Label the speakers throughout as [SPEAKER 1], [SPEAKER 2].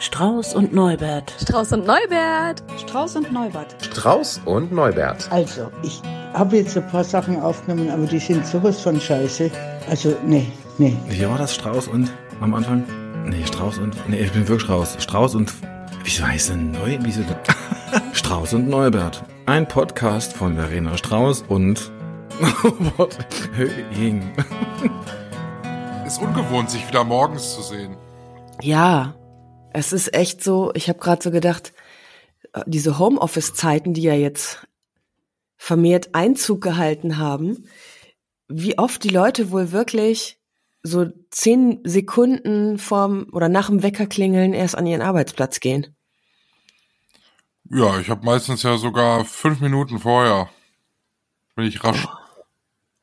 [SPEAKER 1] Strauß und Neubert.
[SPEAKER 2] Strauß und Neubert.
[SPEAKER 3] Strauß und Neubert.
[SPEAKER 4] Strauß und Neubert.
[SPEAKER 5] Also, ich habe jetzt ein paar Sachen aufgenommen, aber die sind sowas von scheiße. Also, nee, nee.
[SPEAKER 6] Wie war das? Strauß und am Anfang? Nee, Strauß und. Nee, ich bin wirklich Strauß. Strauß und. Wieso heißt denn Neu? Wieso denn? Strauß und Neubert. Ein Podcast von Verena Strauß und. Robert Höhing.
[SPEAKER 7] Ist ungewohnt, sich wieder morgens zu sehen.
[SPEAKER 3] Ja, es ist echt so, ich habe gerade so gedacht, äh, diese Homeoffice-Zeiten, die ja jetzt vermehrt Einzug gehalten haben, wie oft die Leute wohl wirklich so zehn Sekunden vorm oder nach dem Wecker klingeln erst an ihren Arbeitsplatz gehen.
[SPEAKER 7] Ja, ich habe meistens ja sogar fünf Minuten vorher. Bin ich rasch.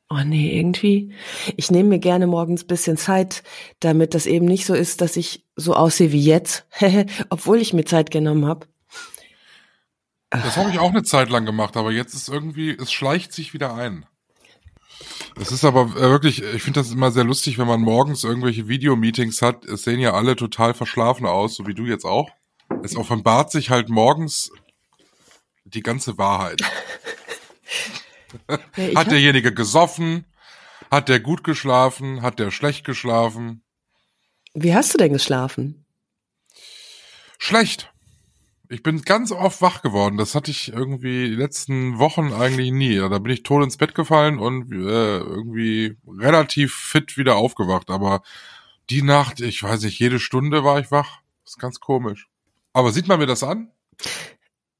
[SPEAKER 3] Oh. Nee, irgendwie. Ich nehme mir gerne morgens bisschen Zeit, damit das eben nicht so ist, dass ich so aussehe wie jetzt, obwohl ich mir Zeit genommen habe.
[SPEAKER 7] Das habe ich auch eine Zeit lang gemacht, aber jetzt ist irgendwie, es schleicht sich wieder ein. Es ist aber äh, wirklich, ich finde das immer sehr lustig, wenn man morgens irgendwelche Videomeetings hat. Es sehen ja alle total verschlafen aus, so wie du jetzt auch. Es offenbart sich halt morgens die ganze Wahrheit. Ja, hat derjenige gesoffen? Hat der gut geschlafen? Hat der schlecht geschlafen?
[SPEAKER 3] Wie hast du denn geschlafen?
[SPEAKER 7] Schlecht. Ich bin ganz oft wach geworden. Das hatte ich irgendwie die letzten Wochen eigentlich nie. Da bin ich tot ins Bett gefallen und äh, irgendwie relativ fit wieder aufgewacht. Aber die Nacht, ich weiß nicht, jede Stunde war ich wach. Das ist ganz komisch. Aber sieht man mir das an?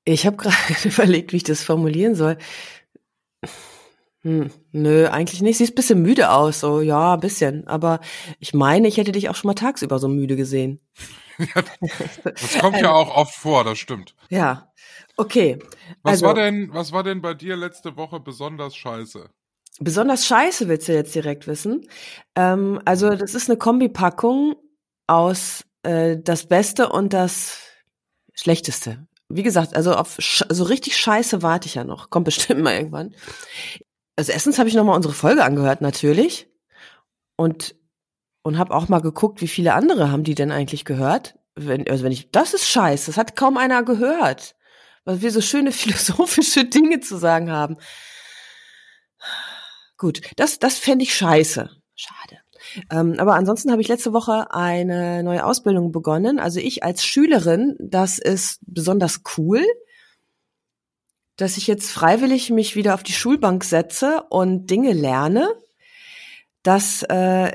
[SPEAKER 3] Ich habe gerade überlegt, wie ich das formulieren soll. Hm, nö, eigentlich nicht. Siehst bisschen müde aus, so, ja, ein bisschen. Aber ich meine, ich hätte dich auch schon mal tagsüber so müde gesehen.
[SPEAKER 7] das kommt ja auch oft vor, das stimmt.
[SPEAKER 3] Ja, okay.
[SPEAKER 7] Was also, war denn, was war denn bei dir letzte Woche besonders scheiße?
[SPEAKER 3] Besonders scheiße willst du jetzt direkt wissen. Ähm, also das ist eine Kombipackung aus äh, das Beste und das Schlechteste wie gesagt, also auf so richtig scheiße warte ich ja noch. Kommt bestimmt mal irgendwann. Also erstens habe ich nochmal unsere Folge angehört, natürlich. Und, und habe auch mal geguckt, wie viele andere haben die denn eigentlich gehört. Wenn, also wenn ich, das ist scheiße, das hat kaum einer gehört. Weil wir so schöne philosophische Dinge zu sagen haben. Gut, das, das fände ich scheiße. Schade. Ähm, aber ansonsten habe ich letzte Woche eine neue Ausbildung begonnen. Also ich als Schülerin, das ist besonders cool, dass ich jetzt freiwillig mich wieder auf die Schulbank setze und Dinge lerne. Das äh,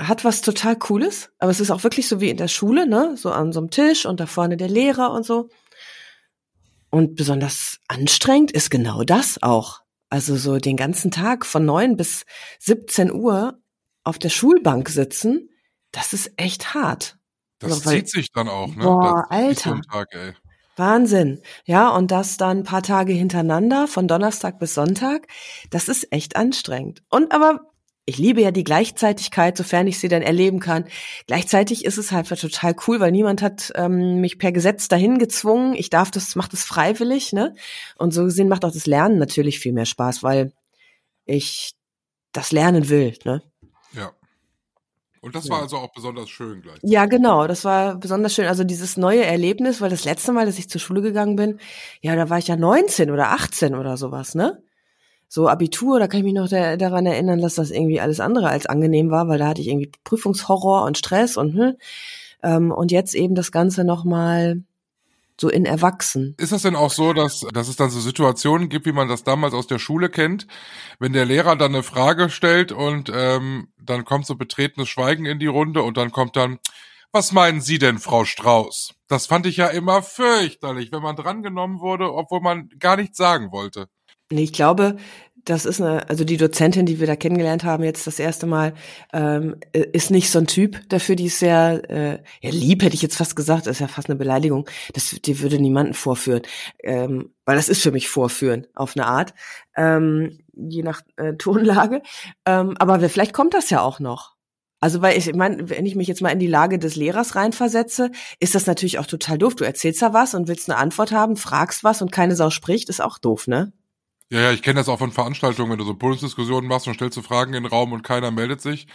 [SPEAKER 3] hat was total Cooles, aber es ist auch wirklich so wie in der Schule, ne? So an so einem Tisch und da vorne der Lehrer und so. Und besonders anstrengend ist genau das auch. Also so den ganzen Tag von neun bis 17 Uhr auf der Schulbank sitzen, das ist echt hart.
[SPEAKER 7] Das also, zieht sich dann auch, ne?
[SPEAKER 3] Boah, Alter. Tag, Wahnsinn. Ja, und das dann ein paar Tage hintereinander, von Donnerstag bis Sonntag, das ist echt anstrengend. Und aber ich liebe ja die Gleichzeitigkeit, sofern ich sie dann erleben kann. Gleichzeitig ist es halt total cool, weil niemand hat ähm, mich per Gesetz dahin gezwungen. Ich darf das, macht das freiwillig, ne? Und so gesehen macht auch das Lernen natürlich viel mehr Spaß, weil ich das lernen will, ne?
[SPEAKER 7] Ja. Und das war also auch besonders schön gleich.
[SPEAKER 3] Ja, genau, das war besonders schön. Also dieses neue Erlebnis, weil das letzte Mal, dass ich zur Schule gegangen bin, ja, da war ich ja 19 oder 18 oder sowas, ne? So Abitur, da kann ich mich noch da, daran erinnern, dass das irgendwie alles andere als angenehm war, weil da hatte ich irgendwie Prüfungshorror und Stress und hm, ähm, und jetzt eben das Ganze nochmal so in Erwachsen.
[SPEAKER 7] Ist das denn auch so, dass, dass es dann so Situationen gibt, wie man das damals aus der Schule kennt, wenn der Lehrer dann eine Frage stellt und ähm, dann kommt so betretenes Schweigen in die Runde und dann kommt dann, was meinen Sie denn, Frau Strauß? Das fand ich ja immer fürchterlich, wenn man drangenommen wurde, obwohl man gar nichts sagen wollte.
[SPEAKER 3] Ich glaube, das ist eine, also die Dozentin, die wir da kennengelernt haben jetzt das erste Mal, ähm, ist nicht so ein Typ dafür, die ist sehr, äh, ja, lieb hätte ich jetzt fast gesagt, ist ja fast eine Beleidigung. Das, die würde niemanden vorführen, ähm, weil das ist für mich vorführen auf eine Art, ähm, je nach äh, Tonlage. Ähm, aber vielleicht kommt das ja auch noch. Also weil ich, ich meine, wenn ich mich jetzt mal in die Lage des Lehrers reinversetze, ist das natürlich auch total doof. Du erzählst da was und willst eine Antwort haben, fragst was und keine Sau spricht, ist auch doof, ne?
[SPEAKER 7] Ja, ja, ich kenne das auch von Veranstaltungen, wenn du so Podiumsdiskussionen machst und stellst du Fragen in den Raum und keiner meldet sich.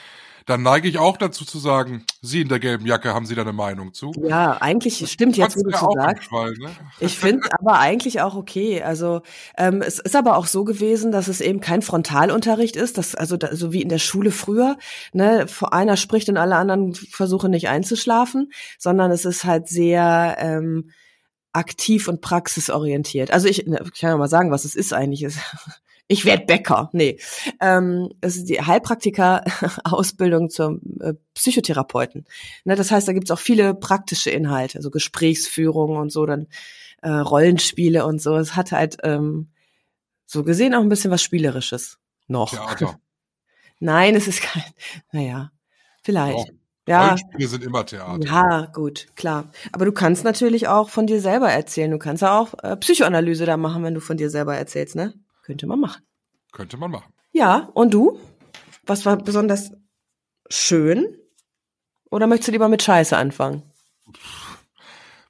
[SPEAKER 7] dann neige ich auch dazu zu sagen, Sie in der gelben Jacke, haben Sie da eine Meinung zu?
[SPEAKER 3] Ja, eigentlich stimmt jetzt, wo du sagst.
[SPEAKER 7] Ne?
[SPEAKER 3] Ich finde aber eigentlich auch okay. Also ähm, es ist aber auch so gewesen, dass es eben kein Frontalunterricht ist, dass also da, so wie in der Schule früher, ne, einer spricht und alle anderen versuchen nicht einzuschlafen, sondern es ist halt sehr ähm, aktiv und praxisorientiert. Also ich, ich kann ja mal sagen, was es ist eigentlich. Ich werde Bäcker. Nee. Ähm, es ist die Heilpraktiker-Ausbildung zum äh, Psychotherapeuten. Ne, das heißt, da gibt's auch viele praktische Inhalte, also Gesprächsführung und so, dann äh, Rollenspiele und so. Es hat halt ähm, so gesehen auch ein bisschen was Spielerisches noch.
[SPEAKER 7] Theater.
[SPEAKER 3] Nein, es ist kein, naja, vielleicht.
[SPEAKER 7] Doch.
[SPEAKER 3] Ja,
[SPEAKER 7] Rollenspiele sind immer Theater.
[SPEAKER 3] ja, gut, klar. Aber du kannst natürlich auch von dir selber erzählen. Du kannst ja auch äh, Psychoanalyse da machen, wenn du von dir selber erzählst, ne? Könnte man machen.
[SPEAKER 7] Könnte man machen.
[SPEAKER 3] Ja, und du? Was war besonders schön? Oder möchtest du lieber mit Scheiße anfangen?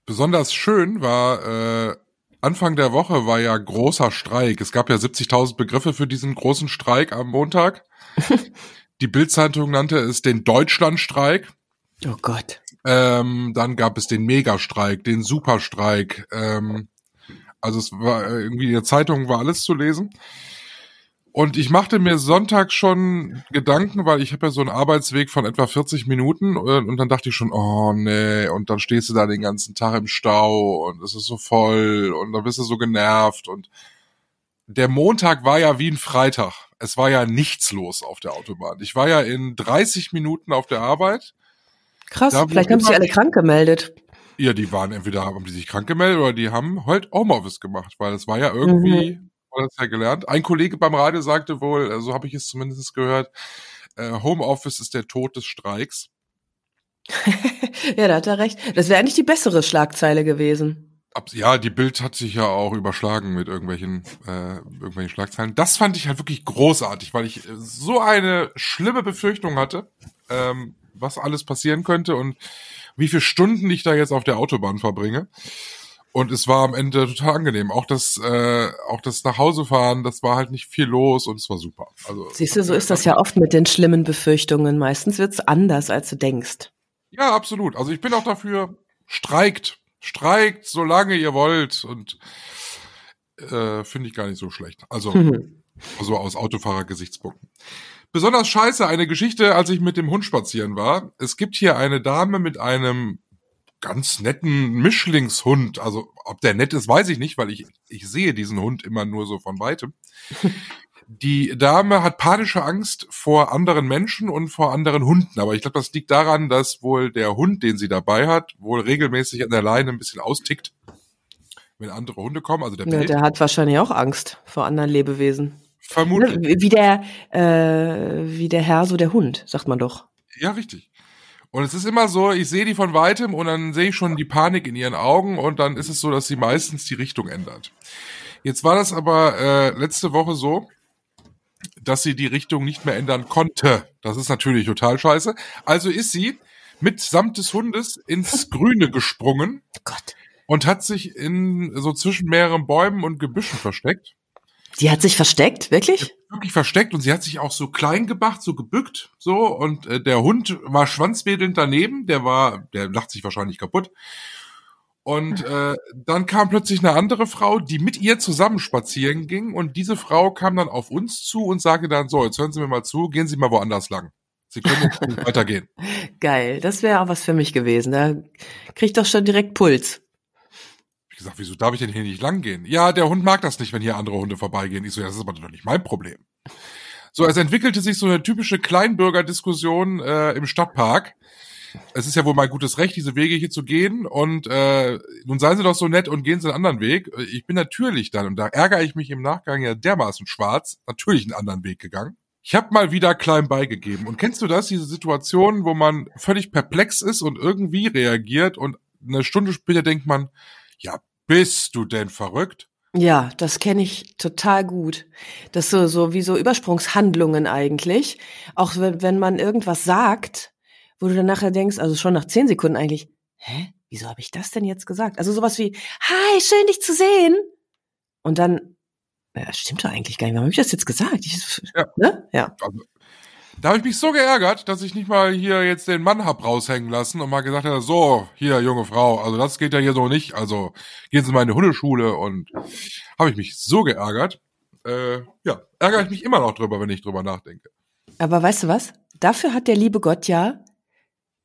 [SPEAKER 7] Besonders schön war, äh, Anfang der Woche war ja großer Streik. Es gab ja 70.000 Begriffe für diesen großen Streik am Montag. Die Bildzeitung nannte es den Deutschlandstreik.
[SPEAKER 3] Oh Gott.
[SPEAKER 7] Ähm, dann gab es den Megastreik, den Superstreik. Ähm, also es war äh, irgendwie in der Zeitung war alles zu lesen. Und ich machte mir Sonntag schon Gedanken, weil ich habe ja so einen Arbeitsweg von etwa 40 Minuten äh, und dann dachte ich schon, oh nee, und dann stehst du da den ganzen Tag im Stau und es ist so voll und dann bist du so genervt und der Montag war ja wie ein Freitag. Es war ja nichts los auf der Autobahn. Ich war ja in 30 Minuten auf der Arbeit.
[SPEAKER 3] Krass,
[SPEAKER 7] Da,
[SPEAKER 3] vielleicht haben sich alle krank gemeldet.
[SPEAKER 7] Ja, die waren entweder haben die sich krank gemeldet oder die haben halt Homeoffice gemacht, weil es war ja irgendwie,
[SPEAKER 3] Mhm.
[SPEAKER 7] war das ja gelernt. Ein Kollege beim Radio sagte wohl, so habe ich es zumindest gehört, äh, Homeoffice ist der Tod des Streiks.
[SPEAKER 3] ja, da hat er recht. Das wäre eigentlich die bessere Schlagzeile gewesen.
[SPEAKER 7] Ja, die Bild hat sich ja auch überschlagen mit irgendwelchen, äh, irgendwelchen Schlagzeilen. Das fand ich halt wirklich großartig, weil ich äh, so eine schlimme Befürchtung hatte, ähm, was alles passieren könnte und wie viele Stunden ich da jetzt auf der Autobahn verbringe. Und es war am Ende total angenehm. Auch das, äh, auch das Nachhausefahren, das war halt nicht viel los und es war super. Also
[SPEAKER 3] Siehst du, so ist das ja oft mit den schlimmen Befürchtungen. Meistens wird's anders, als du denkst.
[SPEAKER 7] Ja, absolut. Also ich bin auch dafür, streikt. Streikt, solange ihr wollt. Und äh, finde ich gar nicht so schlecht. Also,
[SPEAKER 3] Mhm.
[SPEAKER 7] also aus Autofahrer-Gesichtspunkten. Besonders scheiße, eine Geschichte, als ich mit dem Hund spazieren war. Es gibt hier eine Dame mit einem ganz netten Mischlingshund. Also, ob der nett ist, weiß ich nicht, weil ich, ich sehe diesen Hund immer nur so von weitem. Die Dame hat panische Angst vor anderen Menschen und vor anderen Hunden. Aber ich glaube, das liegt daran, dass wohl der Hund, den sie dabei hat, wohl regelmäßig an der Leine ein bisschen austickt, wenn andere Hunde kommen. Also der
[SPEAKER 3] Ja, der hat wahrscheinlich auch Angst vor anderen Lebewesen.
[SPEAKER 7] Vermutlich.
[SPEAKER 3] Ne, Wie der, äh, wie der Herr, so der Hund, sagt man doch.
[SPEAKER 7] Ja, richtig. Und es ist immer so, ich sehe die von weitem und dann sehe ich schon die Panik in ihren Augen und dann ist es so, dass sie meistens die Richtung ändert. Jetzt war das aber äh, letzte Woche so, dass sie die Richtung nicht mehr ändern konnte. Das ist natürlich total scheiße. Also ist sie mitsamt des Hundes ins Grüne gesprungen
[SPEAKER 3] Gott.
[SPEAKER 7] und hat sich in so zwischen mehreren Bäumen und Gebüschen versteckt.
[SPEAKER 3] Die hat sich versteckt, wirklich?
[SPEAKER 7] wirklich versteckt und sie hat sich auch so klein gemacht, so gebückt, so und äh, der Hund war schwanzwedelnd daneben, der war, der lacht sich wahrscheinlich kaputt. Und äh, dann kam plötzlich eine andere Frau, die mit ihr zusammen spazieren ging und diese Frau kam dann auf uns zu und sagte dann so, jetzt hören Sie mir mal zu, gehen Sie mal woanders lang. Sie können jetzt nicht weitergehen.
[SPEAKER 3] Geil. Das wäre auch was für mich gewesen. Da krieg ich doch schon direkt Puls.
[SPEAKER 7] Ich gesagt, wieso darf ich denn hier nicht lang gehen? Ja, der Hund mag das nicht, wenn hier andere Hunde vorbeigehen. Ich so, ja, das ist aber doch nicht mein Problem. So, es entwickelte sich so eine typische Kleinbürgerdiskussion äh, im Stadtpark. Es ist ja wohl mein gutes Recht, diese Wege hier zu gehen. Und äh, nun seien Sie doch so nett und gehen Sie einen anderen Weg. Ich bin natürlich dann, und da ärgere ich mich im Nachgang ja dermaßen schwarz, natürlich einen anderen Weg gegangen. Ich habe mal wieder klein beigegeben. Und kennst du das, diese Situation, wo man völlig perplex ist und irgendwie reagiert und eine Stunde später denkt man, ja, bist du denn verrückt?
[SPEAKER 3] Ja, das kenne ich total gut. Das so, so wie so Übersprungshandlungen eigentlich. Auch wenn, wenn man irgendwas sagt, wo du dann nachher denkst, also schon nach zehn Sekunden eigentlich, hä? Wieso habe ich das denn jetzt gesagt? Also sowas wie, hi, schön dich zu sehen. Und dann, ja, stimmt doch eigentlich gar nicht. Warum habe ich das jetzt gesagt? Ich,
[SPEAKER 7] Ja.
[SPEAKER 3] Ne? Ja.
[SPEAKER 7] Also, Da habe ich mich so geärgert, dass ich nicht mal hier jetzt den Mann hab raushängen lassen und mal gesagt habe, so, hier, junge Frau, also das geht ja hier so nicht, also gehen Sie mal in die Hundeschule und habe ich mich so geärgert. Äh, ja, ärgere ich mich immer noch drüber, wenn ich drüber nachdenke.
[SPEAKER 3] Aber weißt du was? Dafür hat der liebe Gott ja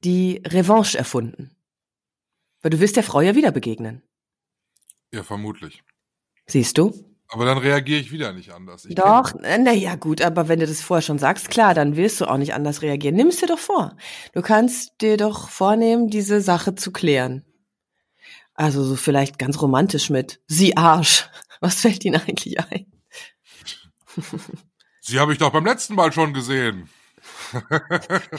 [SPEAKER 3] die Revanche erfunden. Weil du wirst der Frau ja wieder begegnen.
[SPEAKER 7] Ja, vermutlich.
[SPEAKER 3] Siehst du?
[SPEAKER 7] Aber dann reagiere ich wieder nicht anders. Ich
[SPEAKER 3] Doch, na ja, gut, aber wenn du das vorher schon sagst, klar, dann wirst du auch nicht anders reagieren. Nimm es dir doch vor. Du kannst dir doch vornehmen, diese Sache zu klären. Also so vielleicht ganz romantisch mit Sie Arsch. Was fällt Ihnen eigentlich ein?
[SPEAKER 7] Sie habe ich doch beim letzten Mal schon gesehen.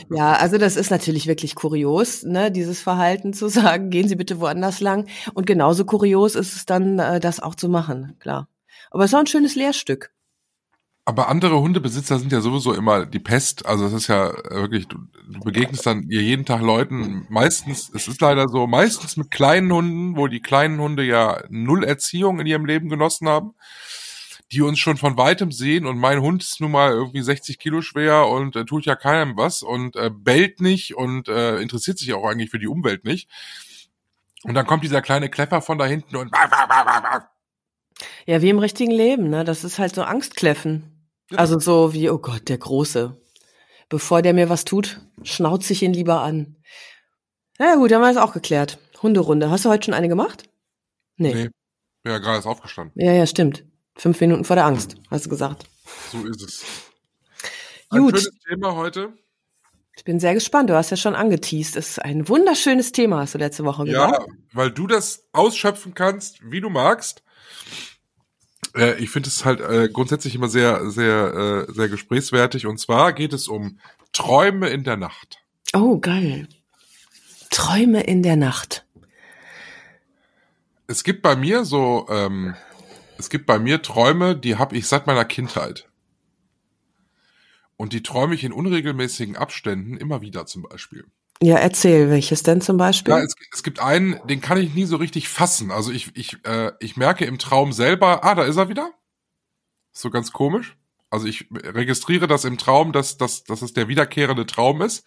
[SPEAKER 3] Ja, also das ist natürlich wirklich kurios, ne, dieses Verhalten zu sagen, gehen Sie bitte woanders lang. Und genauso kurios ist es dann, äh, das auch zu machen, klar. Aber es auch ein schönes Lehrstück.
[SPEAKER 7] Aber andere Hundebesitzer sind ja sowieso immer die Pest. Also es ist ja wirklich, du, du begegnest dann jeden Tag Leuten, meistens, es ist leider so, meistens mit kleinen Hunden, wo die kleinen Hunde ja null Erziehung in ihrem Leben genossen haben, die uns schon von weitem sehen und mein Hund ist nun mal irgendwie 60 Kilo schwer und äh, tut ja keinem was und äh, bellt nicht und äh, interessiert sich auch eigentlich für die Umwelt nicht. Und dann kommt dieser kleine Klepper von da hinten und
[SPEAKER 3] Ja, wie im richtigen Leben, ne? Das ist halt so Angstkläffen.
[SPEAKER 7] Ja.
[SPEAKER 3] Also so wie, oh Gott, der Große. Bevor der mir was tut, schnauze ich ihn lieber an. Na gut, dann haben wir es auch geklärt. Hunderunde. Hast du heute schon eine gemacht? Nee.
[SPEAKER 7] nee, ja gerade ist aufgestanden.
[SPEAKER 3] Ja, ja, stimmt. Fünf Minuten vor der Angst, hast du gesagt.
[SPEAKER 7] So ist es. Ein
[SPEAKER 3] Gut.
[SPEAKER 7] schönes Thema heute.
[SPEAKER 3] Ich bin sehr gespannt. Du hast ja schon angeteased. Es ist ein wunderschönes Thema, hast du letzte Woche
[SPEAKER 7] Ja,
[SPEAKER 3] gesagt.
[SPEAKER 7] weil du das ausschöpfen kannst, wie du magst. Äh, ich finde es halt äh, grundsätzlich immer sehr, sehr, äh, sehr gesprächswertig. Und zwar geht es um Träume in der Nacht.
[SPEAKER 3] Oh, geil. Träume in der Nacht.
[SPEAKER 7] Es gibt bei mir so, ähm, es gibt bei mir Träume, die habe ich seit meiner Kindheit. Und die träume ich in unregelmäßigen Abständen immer wieder zum Beispiel.
[SPEAKER 3] Ja, erzähl, welches denn zum Beispiel?
[SPEAKER 7] Ja, es, es gibt einen, den kann ich nie so richtig fassen. Also ich, ich, äh, ich merke im Traum selber, ah, da ist er wieder. So ganz komisch. Also ich registriere das im Traum, dass, dass, dass es der wiederkehrende Traum ist.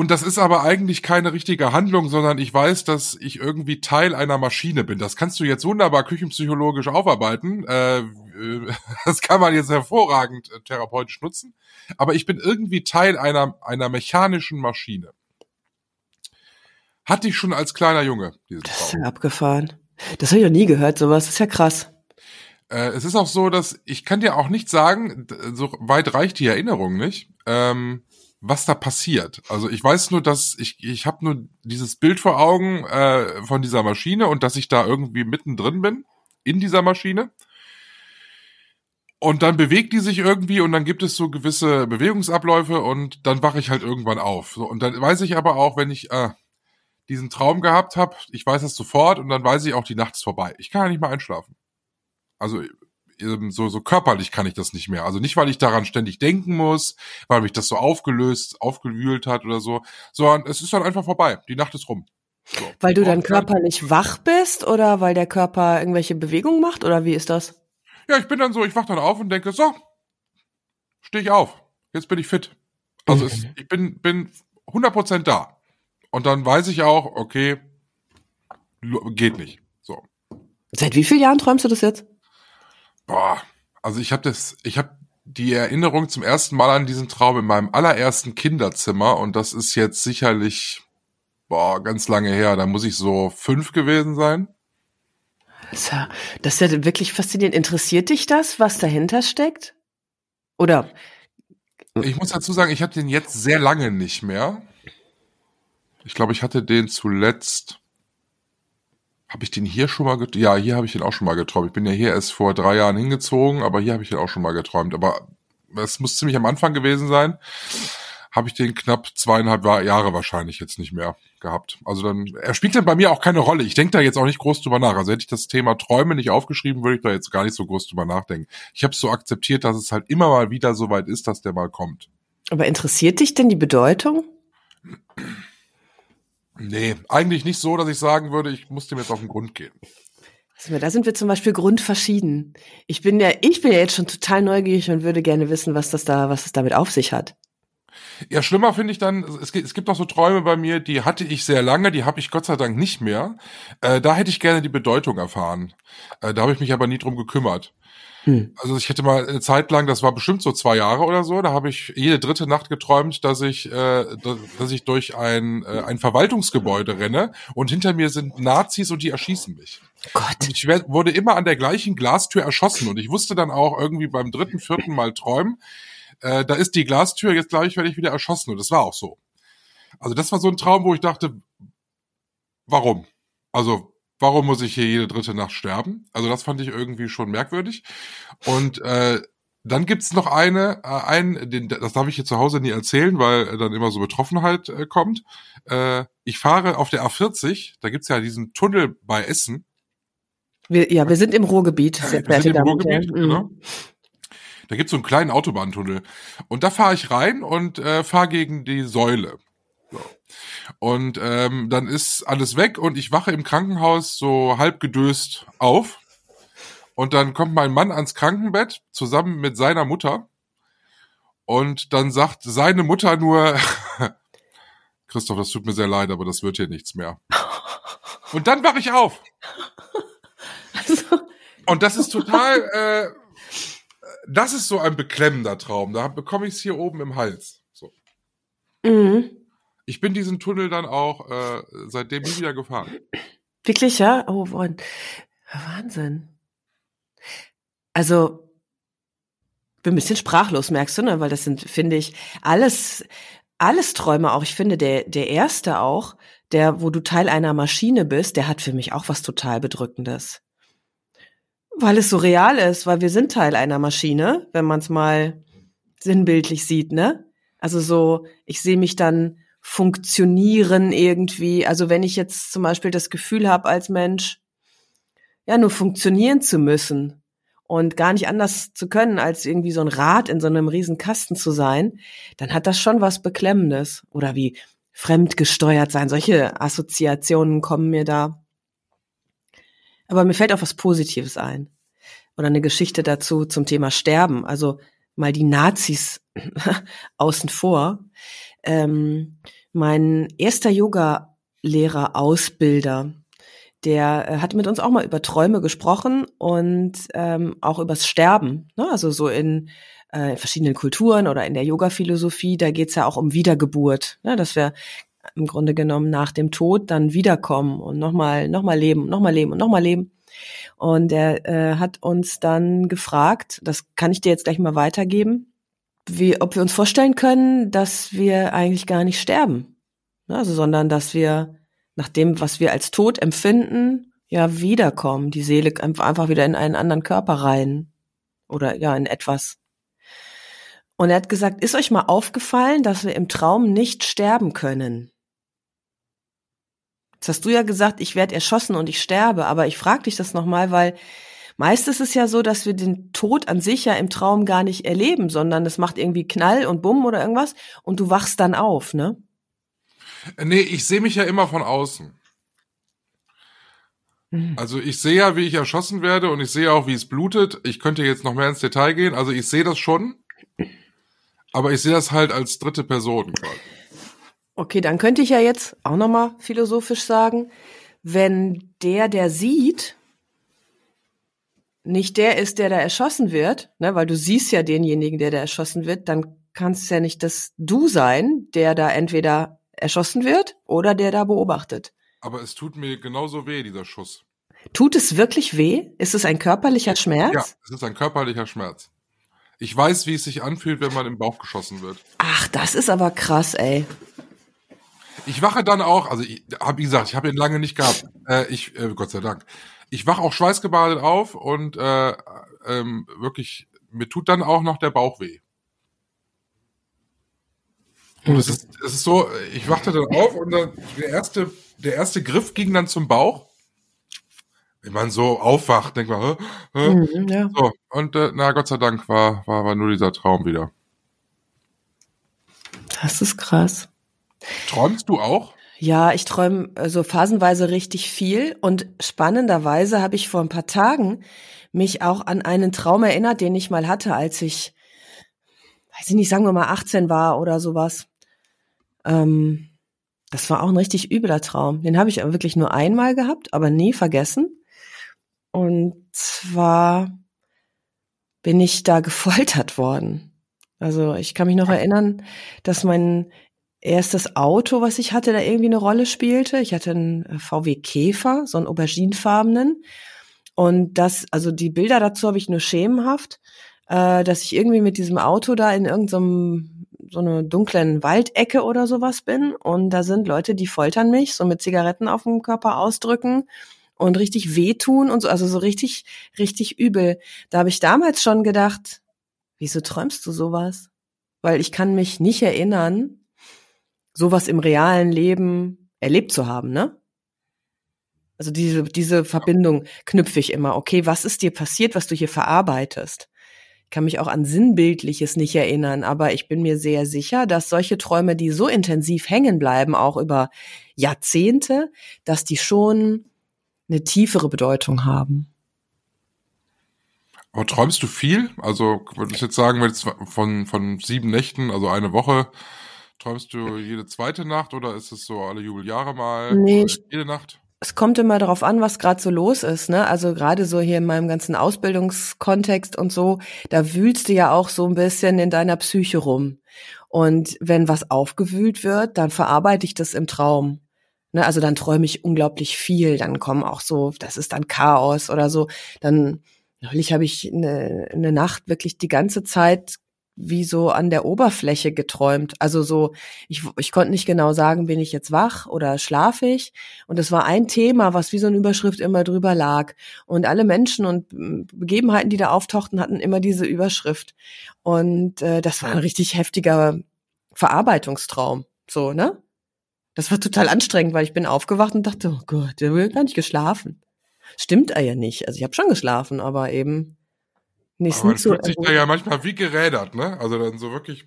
[SPEAKER 7] Und das ist aber eigentlich keine richtige Handlung, sondern ich weiß, dass ich irgendwie Teil einer Maschine bin. Das kannst du jetzt wunderbar küchenpsychologisch aufarbeiten. Äh, äh, das kann man jetzt hervorragend äh, therapeutisch nutzen. Aber ich bin irgendwie Teil einer, einer mechanischen Maschine. Hatte ich schon als kleiner Junge, diesen
[SPEAKER 3] das ist ja abgefahren. Das habe ich noch nie gehört, sowas. Das ist ja krass.
[SPEAKER 7] Äh, es ist auch so, dass ich kann dir auch nicht sagen, so weit reicht die Erinnerung nicht, ähm, was da passiert. Also ich weiß nur, dass ich ich habe nur dieses Bild vor Augen äh, von dieser Maschine und dass ich da irgendwie mittendrin bin in dieser Maschine. Und dann bewegt die sich irgendwie und dann gibt es so gewisse Bewegungsabläufe und dann wache ich halt irgendwann auf. So, und dann weiß ich aber auch, wenn ich äh, diesen Traum gehabt habe, ich weiß das sofort und dann weiß ich auch, die Nacht ist vorbei. Ich kann ja nicht mehr einschlafen. Also ähm, so, so körperlich kann ich das nicht mehr. Also nicht, weil ich daran ständig denken muss, weil mich das so aufgelöst, aufgewühlt hat oder so, sondern es ist dann einfach vorbei. Die Nacht ist rum. So.
[SPEAKER 3] Weil du dann körperlich wach bist oder weil der Körper irgendwelche Bewegungen macht oder wie ist das?
[SPEAKER 7] Ja, ich bin dann so, ich wach dann auf und denke, so, stehe ich auf. Jetzt bin ich fit. Also es, ich bin, bin 100% da. Und dann weiß ich auch, okay, geht nicht. So.
[SPEAKER 3] Seit wie vielen Jahren träumst du das jetzt?
[SPEAKER 7] Boah, also ich habe das, ich habe die Erinnerung zum ersten Mal an diesen Traum in meinem allerersten Kinderzimmer und das ist jetzt sicherlich boah ganz lange her. Da muss ich so fünf gewesen sein.
[SPEAKER 3] Das ist ja, das ist ja wirklich faszinierend. Interessiert dich das, was dahinter steckt? Oder
[SPEAKER 7] Ich muss dazu sagen, ich habe den jetzt sehr lange nicht mehr. Ich glaube, ich hatte den zuletzt. Habe ich den hier schon mal geträumt? Ja, hier habe ich den auch schon mal geträumt. Ich bin ja hier erst vor drei Jahren hingezogen, aber hier habe ich den auch schon mal geträumt. Aber es muss ziemlich am Anfang gewesen sein. Habe ich den knapp zweieinhalb Jahre wahrscheinlich jetzt nicht mehr gehabt. Also dann, er spielt dann bei mir auch keine Rolle. Ich denke da jetzt auch nicht groß drüber nach. Also hätte ich das Thema Träume nicht aufgeschrieben, würde ich da jetzt gar nicht so groß drüber nachdenken. Ich habe so akzeptiert, dass es halt immer mal wieder so weit ist, dass der mal kommt.
[SPEAKER 3] aber interessiert dich denn die Bedeutung?
[SPEAKER 7] Nee, eigentlich nicht so, dass ich sagen würde, ich muss dem jetzt auf den Grund gehen.
[SPEAKER 3] Da sind wir zum Beispiel grundverschieden. Ich bin ja, ich bin ja jetzt schon total neugierig und würde gerne wissen, was das da, was es damit auf sich hat.
[SPEAKER 7] Ja, schlimmer finde ich dann, es gibt, es gibt noch so Träume bei mir, die hatte ich sehr lange, die habe ich Gott sei Dank nicht mehr. Äh, da hätte ich gerne die Bedeutung erfahren. Äh, da habe ich mich aber nie drum gekümmert. Hm. Also ich hätte mal eine Zeit lang, das war bestimmt so zwei Jahre oder so, da habe ich jede dritte Nacht geträumt, dass ich, äh, dass ich durch ein, äh, ein Verwaltungsgebäude renne und hinter mir sind Nazis und die erschießen mich. Gott. Und ich wurde immer an der gleichen Glastür erschossen und ich wusste dann auch irgendwie beim dritten, vierten Mal träumen, äh, da ist die Glastür, jetzt gleich werde ich wieder erschossen und das war auch so. Also das war so ein Traum, wo ich dachte, warum? Also warum muss ich hier jede dritte Nacht sterben? Also das fand ich irgendwie schon merkwürdig. Und äh, dann gibt's noch eine, äh, einen, den, das darf ich hier zu Hause nie erzählen, weil dann immer so Betroffenheit äh, kommt. Äh, ich fahre auf der A40, da gibt's ja diesen Tunnel bei Essen.
[SPEAKER 3] Wir, ja, wir sind im Ruhrgebiet. Sehr
[SPEAKER 7] wir sind im Ruhrgebiet, mhm. genau. Da gibt's so einen kleinen Autobahntunnel. Und da fahre ich rein und äh, fahre gegen die Säule. Und ähm, dann ist alles weg und ich wache im Krankenhaus so halb gedöst auf. Und dann kommt mein Mann ans Krankenbett zusammen mit seiner Mutter. Und dann sagt seine Mutter nur, Christoph, das tut mir sehr leid, aber das wird hier nichts mehr. Und dann wache ich auf. Also. Und das ist total, äh, das ist so ein beklemmender Traum. Da bekomme ich es hier oben im Hals. So. Mhm. Ich bin diesen Tunnel dann auch äh, seitdem nie wieder gefahren.
[SPEAKER 3] Wirklich, ja? Oh, Wahnsinn. Also, bin ein bisschen sprachlos, merkst du, ne? Weil das sind, finde ich, alles, alles Träume auch. Ich finde, der, der erste auch, der, wo du Teil einer Maschine bist, der hat für mich auch was total Bedrückendes. Weil es so real ist, weil wir sind Teil einer Maschine, wenn man es mal sinnbildlich sieht, ne? Also so, ich sehe mich dann funktionieren irgendwie. Also wenn ich jetzt zum Beispiel das Gefühl habe als Mensch, ja, nur funktionieren zu müssen und gar nicht anders zu können, als irgendwie so ein Rad in so einem riesen Kasten zu sein, dann hat das schon was Beklemmendes. Oder wie fremdgesteuert sein. Solche Assoziationen kommen mir da. Aber mir fällt auch was Positives ein. Oder eine Geschichte dazu zum Thema Sterben. Also mal die Nazis außen vor ähm, mein erster Yoga-Lehrer, Ausbilder, der äh, hat mit uns auch mal über Träume gesprochen und ähm, auch übers Sterben. Ne? Also so in äh, verschiedenen Kulturen oder in der Yoga-Philosophie, da geht's ja auch um Wiedergeburt, ne? dass wir im Grunde genommen nach dem Tod dann wiederkommen und nochmal noch mal leben, nochmal leben und nochmal leben. Und er äh, hat uns dann gefragt, das kann ich dir jetzt gleich mal weitergeben, wie, ob wir uns vorstellen können, dass wir eigentlich gar nicht sterben. Ne, also, sondern dass wir nach dem, was wir als Tod empfinden, ja wiederkommen, die Seele einfach wieder in einen anderen Körper rein. Oder ja, in etwas. Und er hat gesagt, ist euch mal aufgefallen, dass wir im Traum nicht sterben können? Jetzt hast du ja gesagt, ich werde erschossen und ich sterbe, aber ich frage dich das nochmal, weil Meist ist es ja so, dass wir den Tod an sich ja im Traum gar nicht erleben, sondern es macht irgendwie Knall und Bumm oder irgendwas und du wachst dann auf, ne?
[SPEAKER 7] Nee, ich sehe mich ja immer von außen. Hm. Also ich sehe ja, wie ich erschossen werde und ich sehe auch, wie es blutet. Ich könnte jetzt noch mehr ins Detail gehen. Also ich sehe das schon, aber ich sehe das halt als dritte Person.
[SPEAKER 3] Okay, dann könnte ich ja jetzt auch nochmal philosophisch sagen, wenn der, der sieht, nicht der ist, der da erschossen wird, ne, weil du siehst ja denjenigen, der da erschossen wird, dann kann es ja nicht das du sein, der da entweder erschossen wird oder der da beobachtet.
[SPEAKER 7] Aber es tut mir genauso weh, dieser Schuss.
[SPEAKER 3] Tut es wirklich weh? Ist es ein körperlicher Schmerz?
[SPEAKER 7] Ja, es ist ein körperlicher Schmerz. Ich weiß, wie es sich anfühlt, wenn man im Bauch geschossen wird.
[SPEAKER 3] Ach, das ist aber krass, ey.
[SPEAKER 7] Ich wache dann auch, also ich habe wie gesagt, ich habe ihn lange nicht gehabt. Äh, ich, äh, Gott sei Dank ich wach auch schweißgebadet auf und äh, ähm, wirklich, mir tut dann auch noch der Bauch weh. Und es ist, es ist so, ich wachte dann auf und dann der erste, der erste Griff ging dann zum Bauch. Wenn man so aufwacht, denkt man, hä, hä? Mhm, ja. so und äh, na Gott sei Dank war war war nur dieser Traum wieder.
[SPEAKER 3] Das ist krass.
[SPEAKER 7] Träumst du auch?
[SPEAKER 3] Ja, ich träume so also phasenweise richtig viel und spannenderweise habe ich vor ein paar Tagen mich auch an einen Traum erinnert, den ich mal hatte, als ich, weiß ich nicht, sagen wir mal 18 war oder sowas. Ähm, das war auch ein richtig übler Traum. Den habe ich wirklich nur einmal gehabt, aber nie vergessen. Und zwar bin ich da gefoltert worden. Also ich kann mich noch erinnern, dass mein erstes Auto, was ich hatte, da irgendwie eine Rolle spielte. Ich hatte einen äh, VW Käfer, so einen auberginefarbenen. Und das, also die Bilder dazu habe ich nur schemenhaft, äh, dass ich irgendwie mit diesem Auto da in irgendeinem so einer dunklen Waldecke oder sowas bin. Und da sind Leute, die foltern mich, so mit Zigaretten auf dem Körper ausdrücken und richtig wehtun und so, also so richtig, richtig übel. Da habe ich damals schon gedacht, wieso träumst du sowas? Weil ich kann mich nicht erinnern, sowas im realen Leben erlebt zu haben, ne? Also diese, diese Verbindung knüpfe ich immer. Okay, was ist dir passiert, was du hier verarbeitest? Ich kann mich auch an Sinnbildliches nicht erinnern, aber ich bin mir sehr sicher, dass solche Träume, die so intensiv hängen bleiben, auch über Jahrzehnte, dass die schon eine tiefere Bedeutung haben.
[SPEAKER 7] Aber träumst du viel? Also würde ich jetzt sagen, von, von sieben Nächten, also eine Woche, Träumst du jede zweite Nacht oder ist es so alle Jubeljahre mal?
[SPEAKER 3] Nee,
[SPEAKER 7] jede Nacht?
[SPEAKER 3] Es kommt immer darauf an, was gerade so los ist, ne? Also gerade so hier in meinem ganzen Ausbildungskontext und so, da wühlst du ja auch so ein bisschen in deiner Psyche rum. Und wenn was aufgewühlt wird, dann verarbeite ich das im Traum. Ne? Also dann träume ich unglaublich viel. Dann kommen auch so, das ist dann Chaos oder so. Dann neulich habe ich eine, eine Nacht wirklich die ganze Zeit wie so an der Oberfläche geträumt. Also so, ich, ich konnte nicht genau sagen, bin ich jetzt wach oder schlafe ich. Und es war ein Thema, was wie so eine Überschrift immer drüber lag. Und alle Menschen und Begebenheiten, die da auftauchten, hatten immer diese Überschrift. Und äh, das war ein richtig heftiger Verarbeitungstraum. So, ne? Das war total anstrengend, weil ich bin aufgewacht und dachte, oh Gott, der will gar nicht geschlafen. Stimmt er ja nicht. Also ich habe schon geschlafen, aber eben
[SPEAKER 7] nicht Aber man so fühlt sich da ja manchmal wie gerädert, ne? Also dann so wirklich,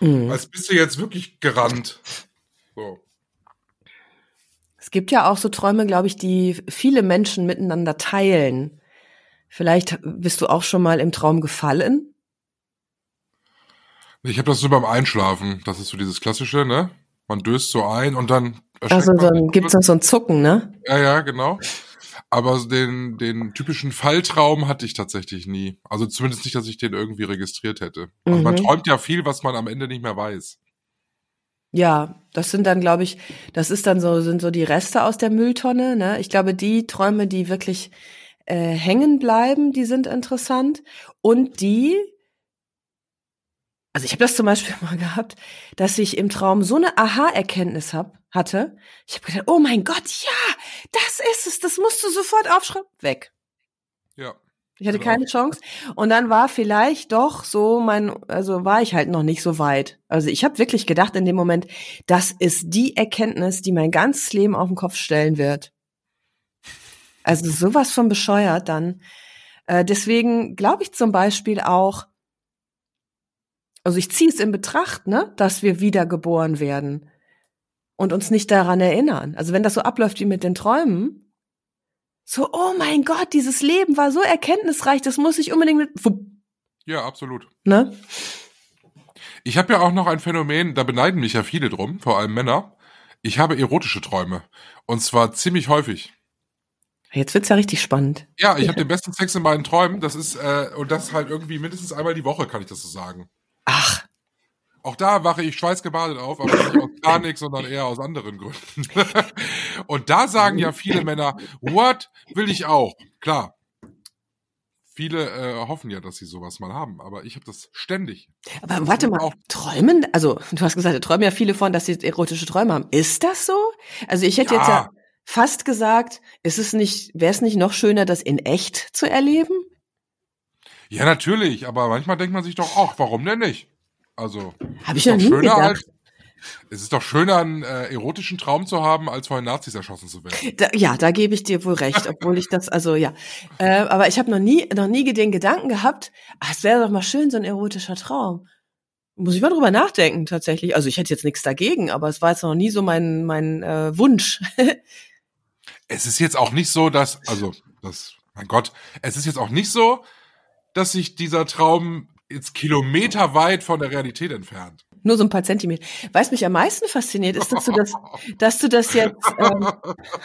[SPEAKER 7] mhm. als bist du jetzt wirklich gerannt. So.
[SPEAKER 3] Es gibt ja auch so Träume, glaube ich, die viele Menschen miteinander teilen. Vielleicht bist du auch schon mal im Traum gefallen?
[SPEAKER 7] Ich habe das nur beim Einschlafen. Das ist so dieses klassische, ne? Man döst so ein und dann.
[SPEAKER 3] Also dann gibt's noch so ein Zucken, ne?
[SPEAKER 7] Ja, ja, genau. Aber den, den typischen Falltraum hatte ich tatsächlich nie. Also zumindest nicht, dass ich den irgendwie registriert hätte. Also mhm. man träumt ja viel, was man am Ende nicht mehr weiß.
[SPEAKER 3] Ja, das sind dann, glaube ich, das ist dann so, sind so die Reste aus der Mülltonne. Ne? Ich glaube, die Träume, die wirklich äh, hängen bleiben, die sind interessant. Und die, also ich habe das zum Beispiel mal gehabt, dass ich im Traum so eine Aha-Erkenntnis hab, hatte. Ich habe gedacht, oh mein Gott, ja, das ist es, das musst du sofort aufschreiben. Weg.
[SPEAKER 7] Ja.
[SPEAKER 3] Ich hatte genau. keine Chance. Und dann war vielleicht doch so mein, also war ich halt noch nicht so weit. Also ich habe wirklich gedacht in dem Moment, das ist die Erkenntnis, die mein ganzes Leben auf den Kopf stellen wird. Also sowas von bescheuert dann. Äh, deswegen glaube ich zum Beispiel auch, also ich ziehe es in Betracht, ne, dass wir wiedergeboren werden und uns nicht daran erinnern. Also wenn das so abläuft wie mit den Träumen, so, oh mein Gott, dieses Leben war so erkenntnisreich, das muss ich unbedingt mit.
[SPEAKER 7] Ja, absolut.
[SPEAKER 3] Ne?
[SPEAKER 7] Ich habe ja auch noch ein Phänomen, da beneiden mich ja viele drum, vor allem Männer. Ich habe erotische Träume. Und zwar ziemlich häufig.
[SPEAKER 3] Jetzt wird's ja richtig spannend.
[SPEAKER 7] Ja, ich habe den besten Sex in meinen Träumen. Das ist, äh, und das halt irgendwie mindestens einmal die Woche, kann ich das so sagen.
[SPEAKER 3] Ach.
[SPEAKER 7] Auch da wache ich schweißgebadet auf, aber nicht aus Panik, sondern eher aus anderen Gründen. und da sagen ja viele Männer, what will ich auch? Klar. Viele äh, hoffen ja, dass sie sowas mal haben, aber ich habe das ständig.
[SPEAKER 3] Aber warte mal, auch träumen? Also du hast gesagt, da träumen ja viele von, dass sie erotische Träume haben. Ist das so? Also ich hätte ja. jetzt ja fast gesagt, ist es nicht, wäre es nicht noch schöner, das in echt zu erleben?
[SPEAKER 7] Ja, natürlich, aber manchmal denkt man sich doch, ach, warum denn nicht? Also,
[SPEAKER 3] habe ich noch nie gedacht. Als,
[SPEAKER 7] es ist doch schöner, einen äh, erotischen Traum zu haben, als vor den Nazis erschossen zu werden.
[SPEAKER 3] Da, ja, da gebe ich dir wohl recht, obwohl ich das, also ja. Äh, aber ich habe noch nie, noch nie den Gedanken gehabt, ach, es wäre doch mal schön, so ein erotischer Traum. Muss ich mal drüber nachdenken, tatsächlich. Also ich hätte jetzt nichts dagegen, aber es war jetzt noch nie so mein, mein äh, Wunsch.
[SPEAKER 7] Es ist jetzt auch nicht so, dass, also, das, mein Gott, es ist jetzt auch nicht so, dass sich dieser Traum jetzt kilometerweit von der Realität entfernt.
[SPEAKER 3] Nur so ein paar Zentimeter. Was mich am meisten fasziniert, ist, dass du das, dass du das jetzt. Ähm,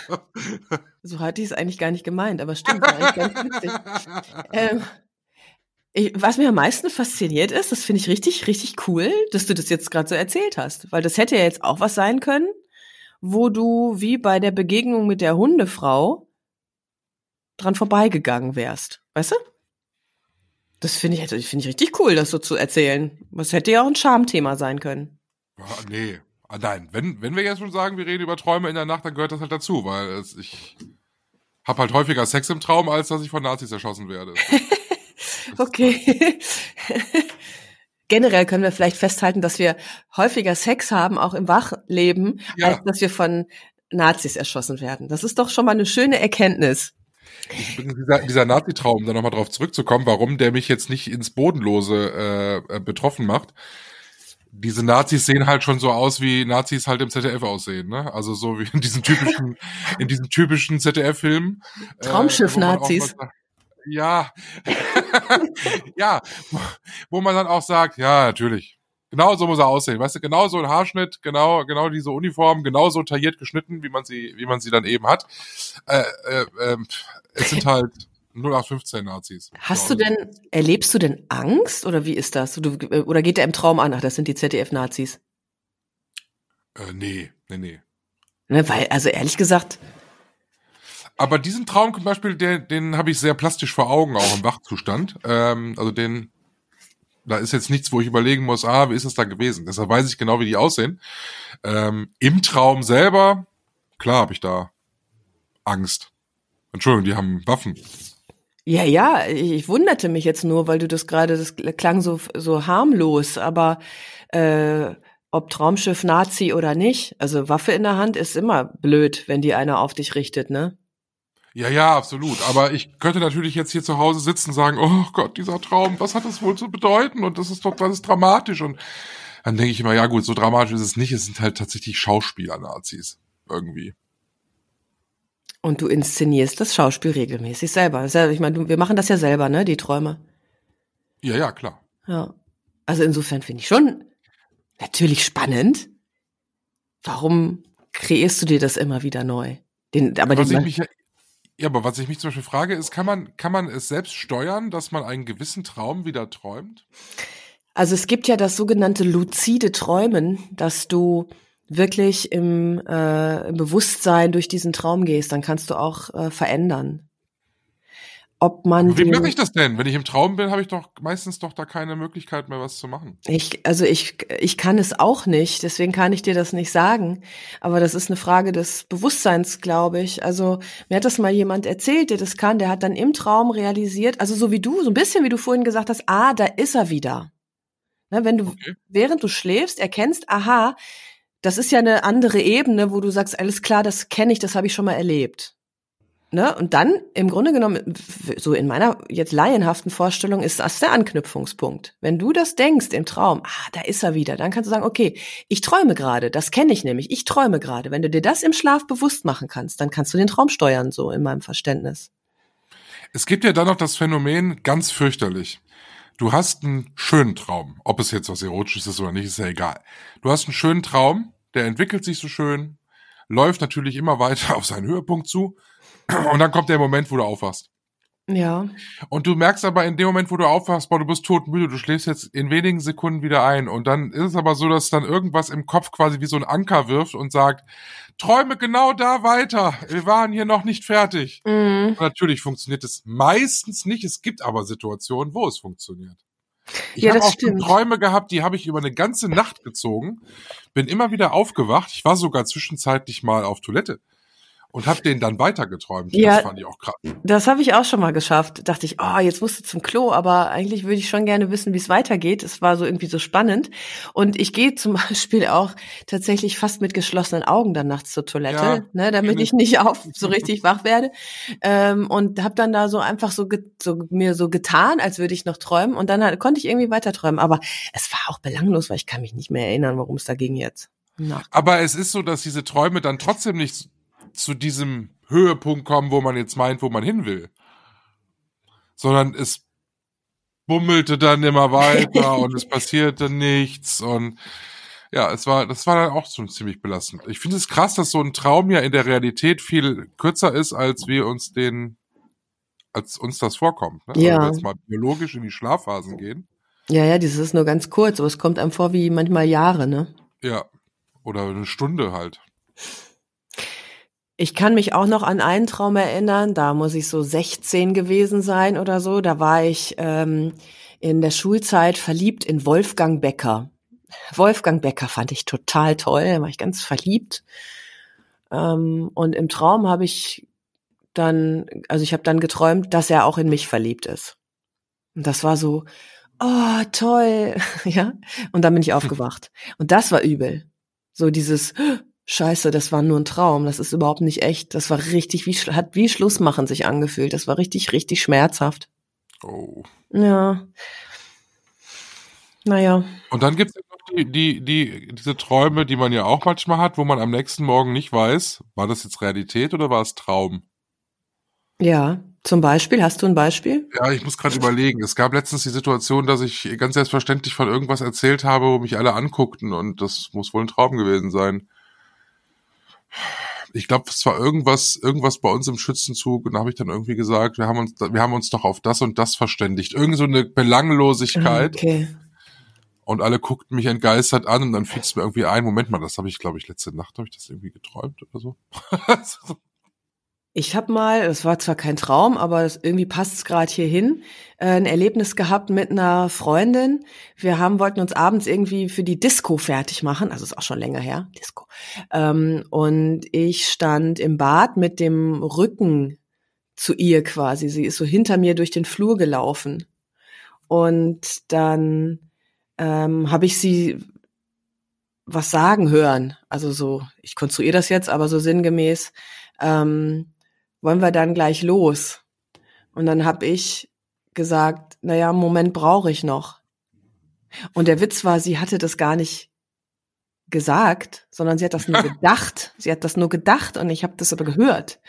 [SPEAKER 3] so hatte ich es eigentlich gar nicht gemeint, aber stimmt, war eigentlich ganz witzig. Ähm, ich, was mir am meisten fasziniert ist, das finde ich richtig, richtig cool, dass du das jetzt gerade so erzählt hast, weil das hätte ja jetzt auch was sein können, wo du wie bei der Begegnung mit der Hundefrau dran vorbeigegangen wärst, weißt du? Das finde ich, finde ich richtig cool, das so zu erzählen. Das hätte ja auch ein Charmthema sein können.
[SPEAKER 7] Ja, nee. Ah, nein, wenn, wenn wir jetzt schon sagen, wir reden über Träume in der Nacht, dann gehört das halt dazu, weil es, ich habe halt häufiger Sex im Traum, als dass ich von Nazis erschossen werde.
[SPEAKER 3] okay. Generell können wir vielleicht festhalten, dass wir häufiger Sex haben, auch im Wachleben, ja. als dass wir von Nazis erschossen werden. Das ist doch schon mal eine schöne Erkenntnis
[SPEAKER 7] dieser, dieser Nazi-Traum, da nochmal drauf zurückzukommen, warum der mich jetzt nicht ins Bodenlose äh, äh, betroffen macht. Diese Nazis sehen halt schon so aus, wie Nazis halt im ZDF aussehen, ne? Also so wie in diesen typischen, in diesen typischen ZDF-Filmen.
[SPEAKER 3] Traumschiff-Nazis. Äh,
[SPEAKER 7] ja, ja, wo man dann auch sagt, ja, natürlich, Genau so muss er aussehen, weißt du, genau so ein Haarschnitt, genau, genau diese Uniform, genau so tailliert geschnitten, wie man sie, wie man sie dann eben hat. Äh, äh, äh, es sind halt 0815 Nazis.
[SPEAKER 3] Hast du denn, erlebst du denn Angst oder wie ist das? Du, oder geht der im Traum an, ach, das sind die ZDF-Nazis?
[SPEAKER 7] Äh, nee, nee, nee.
[SPEAKER 3] Ne, weil, also ehrlich gesagt.
[SPEAKER 7] Aber diesen Traum zum Beispiel, den, den habe ich sehr plastisch vor Augen, auch im Wachzustand. Ähm, also den, da ist jetzt nichts, wo ich überlegen muss, ah, wie ist es da gewesen? Deshalb weiß ich genau, wie die aussehen. Ähm, Im Traum selber, klar habe ich da Angst. Entschuldigung, die haben Waffen.
[SPEAKER 3] Ja, ja, ich wunderte mich jetzt nur, weil du das gerade, das klang so, so harmlos, aber äh, ob Traumschiff Nazi oder nicht, also Waffe in der Hand ist immer blöd, wenn die einer auf dich richtet, ne?
[SPEAKER 7] Ja, ja, absolut. Aber ich könnte natürlich jetzt hier zu Hause sitzen und sagen, oh Gott, dieser Traum, was hat das wohl zu bedeuten? Und das ist doch, das ist dramatisch. Und dann denke ich immer, ja gut, so dramatisch ist es nicht. Es sind halt tatsächlich Schauspieler-Nazis. Irgendwie.
[SPEAKER 3] Und du inszenierst das Schauspiel regelmäßig selber. Ich meine, wir machen das ja selber, ne, die Träume.
[SPEAKER 7] Ja, ja, klar.
[SPEAKER 3] Ja. Also insofern finde ich schon natürlich spannend. Warum kreierst du dir das immer wieder neu? Den, aber den,
[SPEAKER 7] ich mich ja, aber was ich mich zum Beispiel frage, ist, kann man, kann man es selbst steuern, dass man einen gewissen Traum wieder träumt?
[SPEAKER 3] Also es gibt ja das sogenannte luzide Träumen, dass du wirklich im, äh, im Bewusstsein durch diesen Traum gehst, dann kannst du auch äh, verändern ob man.
[SPEAKER 7] Wie mache ich das denn? Wenn ich im Traum bin, habe ich doch meistens doch da keine Möglichkeit mehr, was zu machen.
[SPEAKER 3] Ich, also ich, ich kann es auch nicht, deswegen kann ich dir das nicht sagen. Aber das ist eine Frage des Bewusstseins, glaube ich. Also mir hat das mal jemand erzählt, der das kann, der hat dann im Traum realisiert, also so wie du, so ein bisschen wie du vorhin gesagt hast, ah, da ist er wieder. Ne, wenn du, okay. während du schläfst, erkennst, aha, das ist ja eine andere Ebene, wo du sagst, alles klar, das kenne ich, das habe ich schon mal erlebt. Ne? Und dann, im Grunde genommen, so in meiner jetzt laienhaften Vorstellung, ist das der Anknüpfungspunkt. Wenn du das denkst im Traum, ah, da ist er wieder, dann kannst du sagen, okay, ich träume gerade, das kenne ich nämlich, ich träume gerade. Wenn du dir das im Schlaf bewusst machen kannst, dann kannst du den Traum steuern, so in meinem Verständnis.
[SPEAKER 7] Es gibt ja dann noch das Phänomen, ganz fürchterlich. Du hast einen schönen Traum. Ob es jetzt was Erotisches ist oder nicht, ist ja egal. Du hast einen schönen Traum, der entwickelt sich so schön, läuft natürlich immer weiter auf seinen Höhepunkt zu und dann kommt der Moment, wo du aufwachst.
[SPEAKER 3] Ja.
[SPEAKER 7] Und du merkst aber in dem Moment, wo du aufwachst, boah, du bist todmüde, du schläfst jetzt in wenigen Sekunden wieder ein. Und dann ist es aber so, dass dann irgendwas im Kopf quasi wie so ein Anker wirft und sagt, träume genau da weiter. Wir waren hier noch nicht fertig. Mhm. natürlich funktioniert es meistens nicht. Es gibt aber Situationen, wo es funktioniert. Ich ja, habe auch stimmt. Träume gehabt, die habe ich über eine ganze Nacht gezogen. Bin immer wieder aufgewacht. Ich war sogar zwischenzeitlich mal auf Toilette und habe den dann weitergeträumt.
[SPEAKER 3] Ja.
[SPEAKER 7] Das fand ich auch krass.
[SPEAKER 3] Das habe ich auch schon mal geschafft. Dachte ich, oh, jetzt musst du zum Klo, aber eigentlich würde ich schon gerne wissen, wie es weitergeht. Es war so irgendwie so spannend. Und ich gehe zum Beispiel auch tatsächlich fast mit geschlossenen Augen dann nachts zur Toilette,
[SPEAKER 7] Ja,
[SPEAKER 3] ne, damit ich nicht auf so richtig wach werde. Ähm, und habe dann da so einfach so, so mir so getan, als würde ich noch träumen. Und dann halt, konnte ich irgendwie weiter träumen. Aber es war auch belanglos, weil ich kann mich nicht mehr erinnern, worum es da ging jetzt. Na.
[SPEAKER 7] Aber es ist so, dass diese Träume dann trotzdem nicht zu diesem Höhepunkt kommen, wo man jetzt meint, wo man hin will. Sondern es bummelte dann immer weiter und es passierte nichts und ja, es war, das war dann auch schon ziemlich belastend. Ich finde es krass, dass so ein Traum ja in der Realität viel kürzer ist, als wir uns den, als uns das vorkommt. Ne?
[SPEAKER 3] Ja.
[SPEAKER 7] Also wenn wir jetzt mal biologisch in die Schlafphasen gehen.
[SPEAKER 3] Ja, ja, dieses ist nur ganz kurz, aber es kommt einem vor wie manchmal Jahre, ne?
[SPEAKER 7] Ja. Oder eine Stunde halt.
[SPEAKER 3] Ich kann mich auch noch an einen Traum erinnern, da muss ich so 16 gewesen sein oder so. Da war ich ähm, in der Schulzeit verliebt in Wolfgang Becker. Wolfgang Becker fand ich total toll, da war ich ganz verliebt. Ähm, und im Traum habe ich dann, also ich habe dann geträumt, dass er auch in mich verliebt ist. Und das war so, oh, toll, ja. Und dann bin ich aufgewacht. Und das war übel. So dieses, Scheiße, das war nur ein Traum, das ist überhaupt nicht echt. Das war richtig, wie, hat wie Schlussmachen sich angefühlt. Das war richtig, richtig schmerzhaft.
[SPEAKER 7] Oh.
[SPEAKER 3] Ja. Naja.
[SPEAKER 7] Und dann gibt es noch die, die, die, diese Träume, die man ja auch manchmal hat, wo man am nächsten Morgen nicht weiß, war das jetzt Realität oder war es Traum?
[SPEAKER 3] Ja. Zum Beispiel, hast du ein Beispiel?
[SPEAKER 7] Ja, ich muss gerade überlegen. Es gab letztens die Situation, dass ich ganz selbstverständlich von irgendwas erzählt habe, wo mich alle anguckten und das muss wohl ein Traum gewesen sein. Ich glaube, es war irgendwas, irgendwas bei uns im Schützenzug und da habe ich dann irgendwie gesagt, wir haben uns, wir haben uns doch auf das und das verständigt. Irgend so eine Belanglosigkeit.
[SPEAKER 3] Okay.
[SPEAKER 7] Und alle guckten mich entgeistert an und dann fiel es mir irgendwie ein, Moment mal, das habe ich, glaube ich, letzte Nacht, habe ich das irgendwie geträumt oder so.
[SPEAKER 3] Ich habe mal, das war zwar kein Traum, aber das, irgendwie passt es gerade hier hin, äh, ein Erlebnis gehabt mit einer Freundin. Wir haben wollten uns abends irgendwie für die Disco fertig machen, also ist auch schon länger her, Disco. Ähm, und ich stand im Bad mit dem Rücken zu ihr quasi. Sie ist so hinter mir durch den Flur gelaufen. Und dann ähm, habe ich sie was sagen hören. Also so, ich konstruiere das jetzt, aber so sinngemäß. Ähm, wollen wir dann gleich los? Und dann habe ich gesagt, naja, einen Moment brauche ich noch. Und der Witz war, sie hatte das gar nicht gesagt, sondern sie hat das nur gedacht. Sie hat das nur gedacht und ich habe das aber gehört.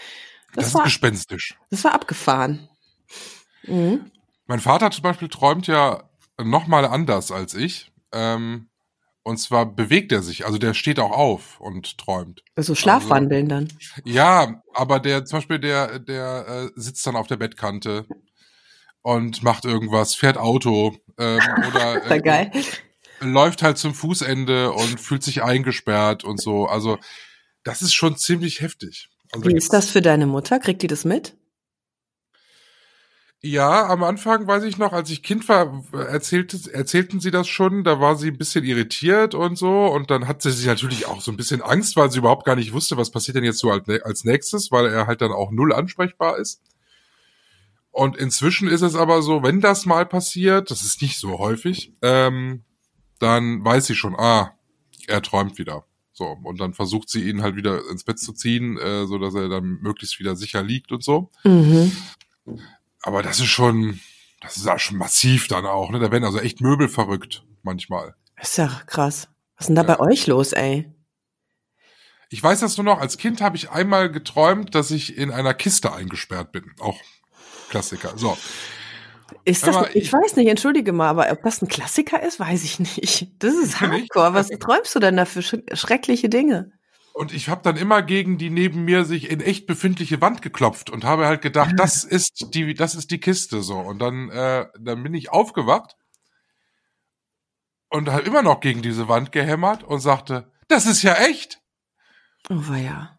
[SPEAKER 7] Das,
[SPEAKER 3] Das,
[SPEAKER 7] ist
[SPEAKER 3] war,
[SPEAKER 7] gespenstisch.
[SPEAKER 3] das war abgefahren. Mhm.
[SPEAKER 7] Mein Vater zum Beispiel träumt ja noch mal anders als ich. Ähm, und zwar bewegt er sich, also der steht auch auf und träumt.
[SPEAKER 3] Also Schlafwandeln dann.
[SPEAKER 7] Ja, aber der zum Beispiel der der äh, sitzt dann auf der Bettkante und macht irgendwas, fährt Auto ähm, oder äh,
[SPEAKER 3] geil.
[SPEAKER 7] läuft halt zum Fußende und fühlt sich eingesperrt und so. Also das ist schon ziemlich heftig. Also
[SPEAKER 3] Wie ist das für deine Mutter? Kriegt die das mit?
[SPEAKER 7] Ja, am Anfang weiß ich noch, als ich Kind war, erzählte, erzählten sie das schon, da war sie ein bisschen irritiert und so und dann hatte sie natürlich auch so ein bisschen Angst, weil sie überhaupt gar nicht wusste, was passiert denn jetzt so als als nächstes, weil er halt dann auch null ansprechbar ist. Und inzwischen ist es aber so, wenn das mal passiert, das ist nicht so häufig, ähm, dann weiß sie schon, ah, er träumt wieder. So, und dann versucht sie ihn halt wieder ins Bett zu ziehen, äh, so dass er dann möglichst wieder sicher liegt und so.
[SPEAKER 3] Mhm.
[SPEAKER 7] Aber das ist schon, das ist auch schon massiv dann auch, ne? Da werden also echt Möbel verrückt manchmal.
[SPEAKER 3] Ist ja krass. Was ist denn da bei euch los, ey?
[SPEAKER 7] Ich weiß das nur noch, als Kind habe ich einmal geträumt, dass ich in einer Kiste eingesperrt bin. Auch Klassiker. So.
[SPEAKER 3] Ist das,
[SPEAKER 7] Aber
[SPEAKER 3] ich,
[SPEAKER 7] ich-
[SPEAKER 3] weiß nicht, entschuldige mal, aber ob das ein Klassiker ist, weiß ich nicht. Das ist hardcore. Was träumst du denn da für sch schreckliche Dinge?
[SPEAKER 7] Und ich habe dann immer gegen die neben mir sich in echt befindliche Wand geklopft und habe halt gedacht, das ist die, das ist die Kiste so. Und dann, äh, dann bin ich aufgewacht und habe immer noch gegen diese Wand gehämmert und sagte, das ist ja echt.
[SPEAKER 3] Oh, ja.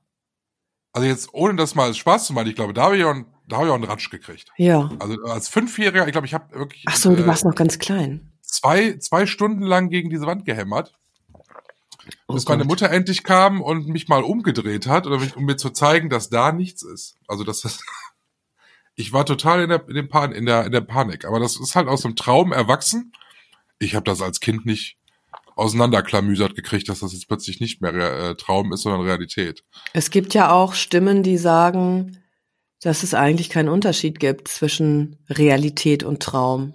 [SPEAKER 7] Also jetzt, ohne das mal als Spaß zu machen, ich glaube, da habe ich auch, einen- da habe ich auch einen Ratsch gekriegt.
[SPEAKER 3] Ja.
[SPEAKER 7] Also als Fünfjähriger, ich glaube, ich habe wirklich
[SPEAKER 3] Ach so, du
[SPEAKER 7] äh,
[SPEAKER 3] warst noch ganz klein.
[SPEAKER 7] zwei, zwei Stunden lang gegen diese Wand gehämmert.
[SPEAKER 3] Oh
[SPEAKER 7] bis meine. Mutter endlich kam und mich mal umgedreht hat, oder mich, um mir zu zeigen, dass da nichts ist. Also dass das. Ich war total in der, in, dem Pan, in, der, in der Panik. Aber das ist halt aus einem Traum erwachsen. Ich habe das als Kind nicht auseinanderklamüsert gekriegt, dass das jetzt plötzlich nicht mehr äh, Traum ist, sondern Realität.
[SPEAKER 3] Es gibt ja auch Stimmen, die sagen, dass es eigentlich keinen Unterschied gibt zwischen Realität und Traum.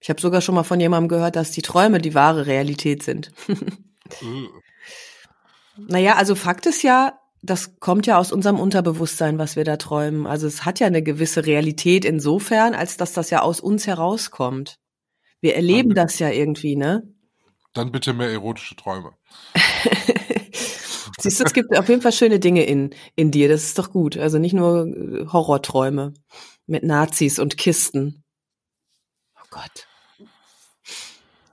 [SPEAKER 3] Ich habe sogar schon mal von jemandem gehört, dass die Träume die wahre Realität sind.
[SPEAKER 7] Äh.
[SPEAKER 3] naja, also Fakt ist ja, das kommt ja aus unserem Unterbewusstsein, was wir da träumen. Also es hat ja eine gewisse Realität insofern, als dass das ja aus uns herauskommt. Wir erleben das ja irgendwie, ne?
[SPEAKER 7] Dann bitte mehr erotische Träume.
[SPEAKER 3] Siehst du, es gibt auf jeden Fall schöne Dinge in, in dir. Das ist doch gut. Also nicht nur äh, Horrorträume mit Nazis und Kisten. Oh Gott.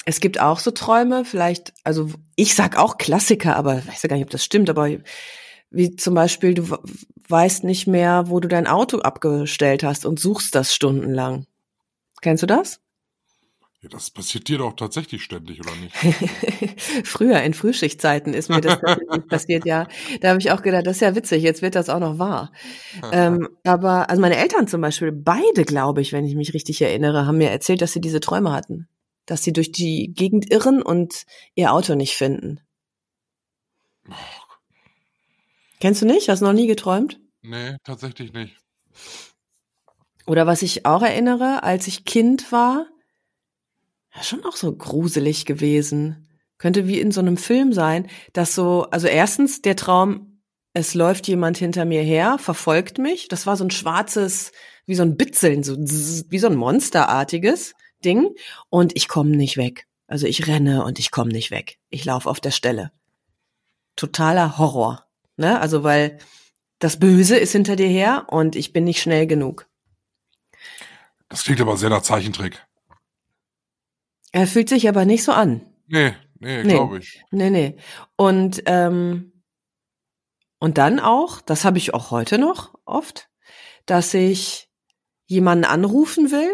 [SPEAKER 3] Es gibt auch so Träume, vielleicht, also ich sag auch Klassiker, aber ich weiß ja gar nicht, ob das stimmt, aber wie zum Beispiel, du we- weißt nicht mehr, wo du dein Auto abgestellt hast und suchst das stundenlang. Kennst du das?
[SPEAKER 7] Ja, das passiert dir doch tatsächlich ständig, oder nicht?
[SPEAKER 3] Früher in Frühschichtzeiten ist mir das tatsächlich passiert, ja. Da habe ich auch gedacht, das ist ja witzig, jetzt wird das auch noch wahr. Ähm, aber also meine Eltern zum Beispiel, beide, glaube ich, wenn ich mich richtig erinnere, haben mir erzählt, dass sie diese Träume hatten. Dass sie durch die Gegend irren und ihr Auto nicht finden. Kennst du nicht? Hast du noch nie geträumt?
[SPEAKER 7] nee, tatsächlich nicht.
[SPEAKER 3] Oder was ich auch erinnere, als ich Kind war, ja, schon auch so gruselig gewesen. Könnte wie in so einem Film sein, dass so, also erstens der Traum, es läuft jemand hinter mir her, verfolgt mich. Das war so ein schwarzes, wie so ein Bitzeln, so wie so ein monsterartiges Ding. Und ich komme nicht weg. Also ich renne und ich komme nicht weg. Ich laufe auf der Stelle. Totaler Horror. Ne? Also weil das Böse ist hinter dir her und ich bin nicht schnell genug.
[SPEAKER 7] Das klingt aber sehr nach Zeichentrick.
[SPEAKER 3] Er fühlt sich aber nicht so an.
[SPEAKER 7] Nee, nee,
[SPEAKER 3] Nee.
[SPEAKER 7] glaube ich.
[SPEAKER 3] Nee, nee. Und, ähm, und dann auch, das habe ich auch heute noch oft, dass ich jemanden anrufen will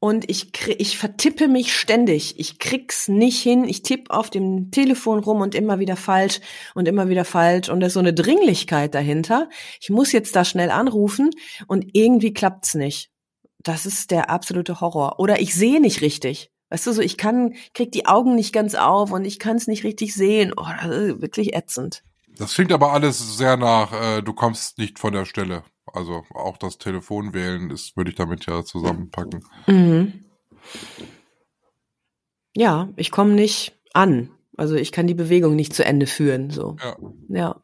[SPEAKER 3] und ich, ich vertippe mich ständig. Ich krieg's nicht hin. Ich tippe auf dem Telefon rum und immer wieder falsch und immer wieder falsch. Und da ist so eine Dringlichkeit dahinter. Ich muss jetzt da schnell anrufen und irgendwie klappt's nicht. Das ist der absolute Horror. Oder ich sehe nicht richtig. Weißt du, so ich kann, krieg die Augen nicht ganz auf und ich kann es nicht richtig sehen. Oh, das ist wirklich ätzend.
[SPEAKER 7] Das klingt aber alles sehr nach, äh, du kommst nicht von der Stelle. Also auch das Telefon wählen ist, würde ich damit ja zusammenpacken.
[SPEAKER 3] Mhm. Ja, ich komme nicht an. Also ich kann die Bewegung nicht zu Ende führen. So.
[SPEAKER 7] Ja.
[SPEAKER 3] Ja.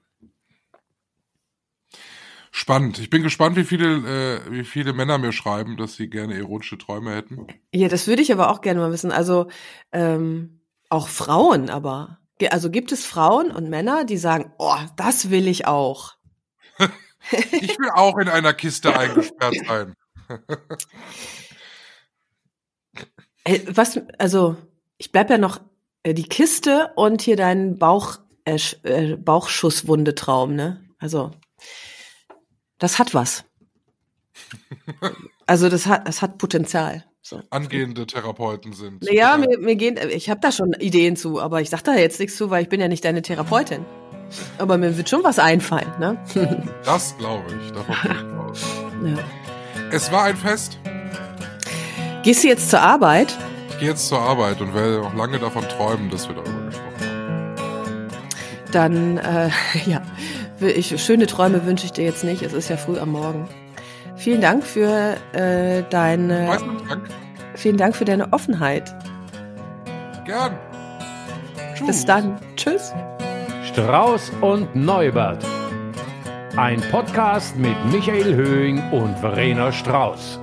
[SPEAKER 7] Spannend. Ich bin gespannt, wie viele, äh, wie viele Männer mir schreiben, dass sie gerne erotische Träume hätten.
[SPEAKER 3] Ja, das würde ich aber auch gerne mal wissen. Also ähm, auch Frauen, aber also gibt es Frauen und Männer, die sagen, oh, das will ich auch.
[SPEAKER 7] Ich will auch in einer Kiste eingesperrt sein.
[SPEAKER 3] Äh, Was, also ich bleib ja noch äh, die Kiste und hier dein Bauch, äh, äh, Bauchschusswundetraum, ne? Also das hat was. Also das hat, das hat Potenzial. So.
[SPEAKER 7] Angehende Therapeuten sind.
[SPEAKER 3] Ja, mir, mir gehen, ich habe da schon Ideen zu, aber ich sag da jetzt nichts zu, weil ich bin ja nicht deine Therapeutin. Aber mir wird schon was einfallen, ne?
[SPEAKER 7] Das glaube ich. Davon gehe ich aus.
[SPEAKER 3] ja.
[SPEAKER 7] Es war ein Fest.
[SPEAKER 3] Gehst du jetzt zur Arbeit?
[SPEAKER 7] Ich gehe jetzt zur Arbeit und werde noch lange davon träumen, dass wir darüber gesprochen haben.
[SPEAKER 3] Dann, äh, ja, ich, schöne Träume wünsche ich dir jetzt nicht. Es ist ja früh am Morgen. Vielen Dank für äh, deine,
[SPEAKER 7] Dank.
[SPEAKER 3] vielen Dank für deine Offenheit.
[SPEAKER 7] Gern. Tschüss.
[SPEAKER 3] Bis dann. Tschüss.
[SPEAKER 1] Strauß und Neubert. Ein Podcast mit Michael Höhing und Verena Strauß.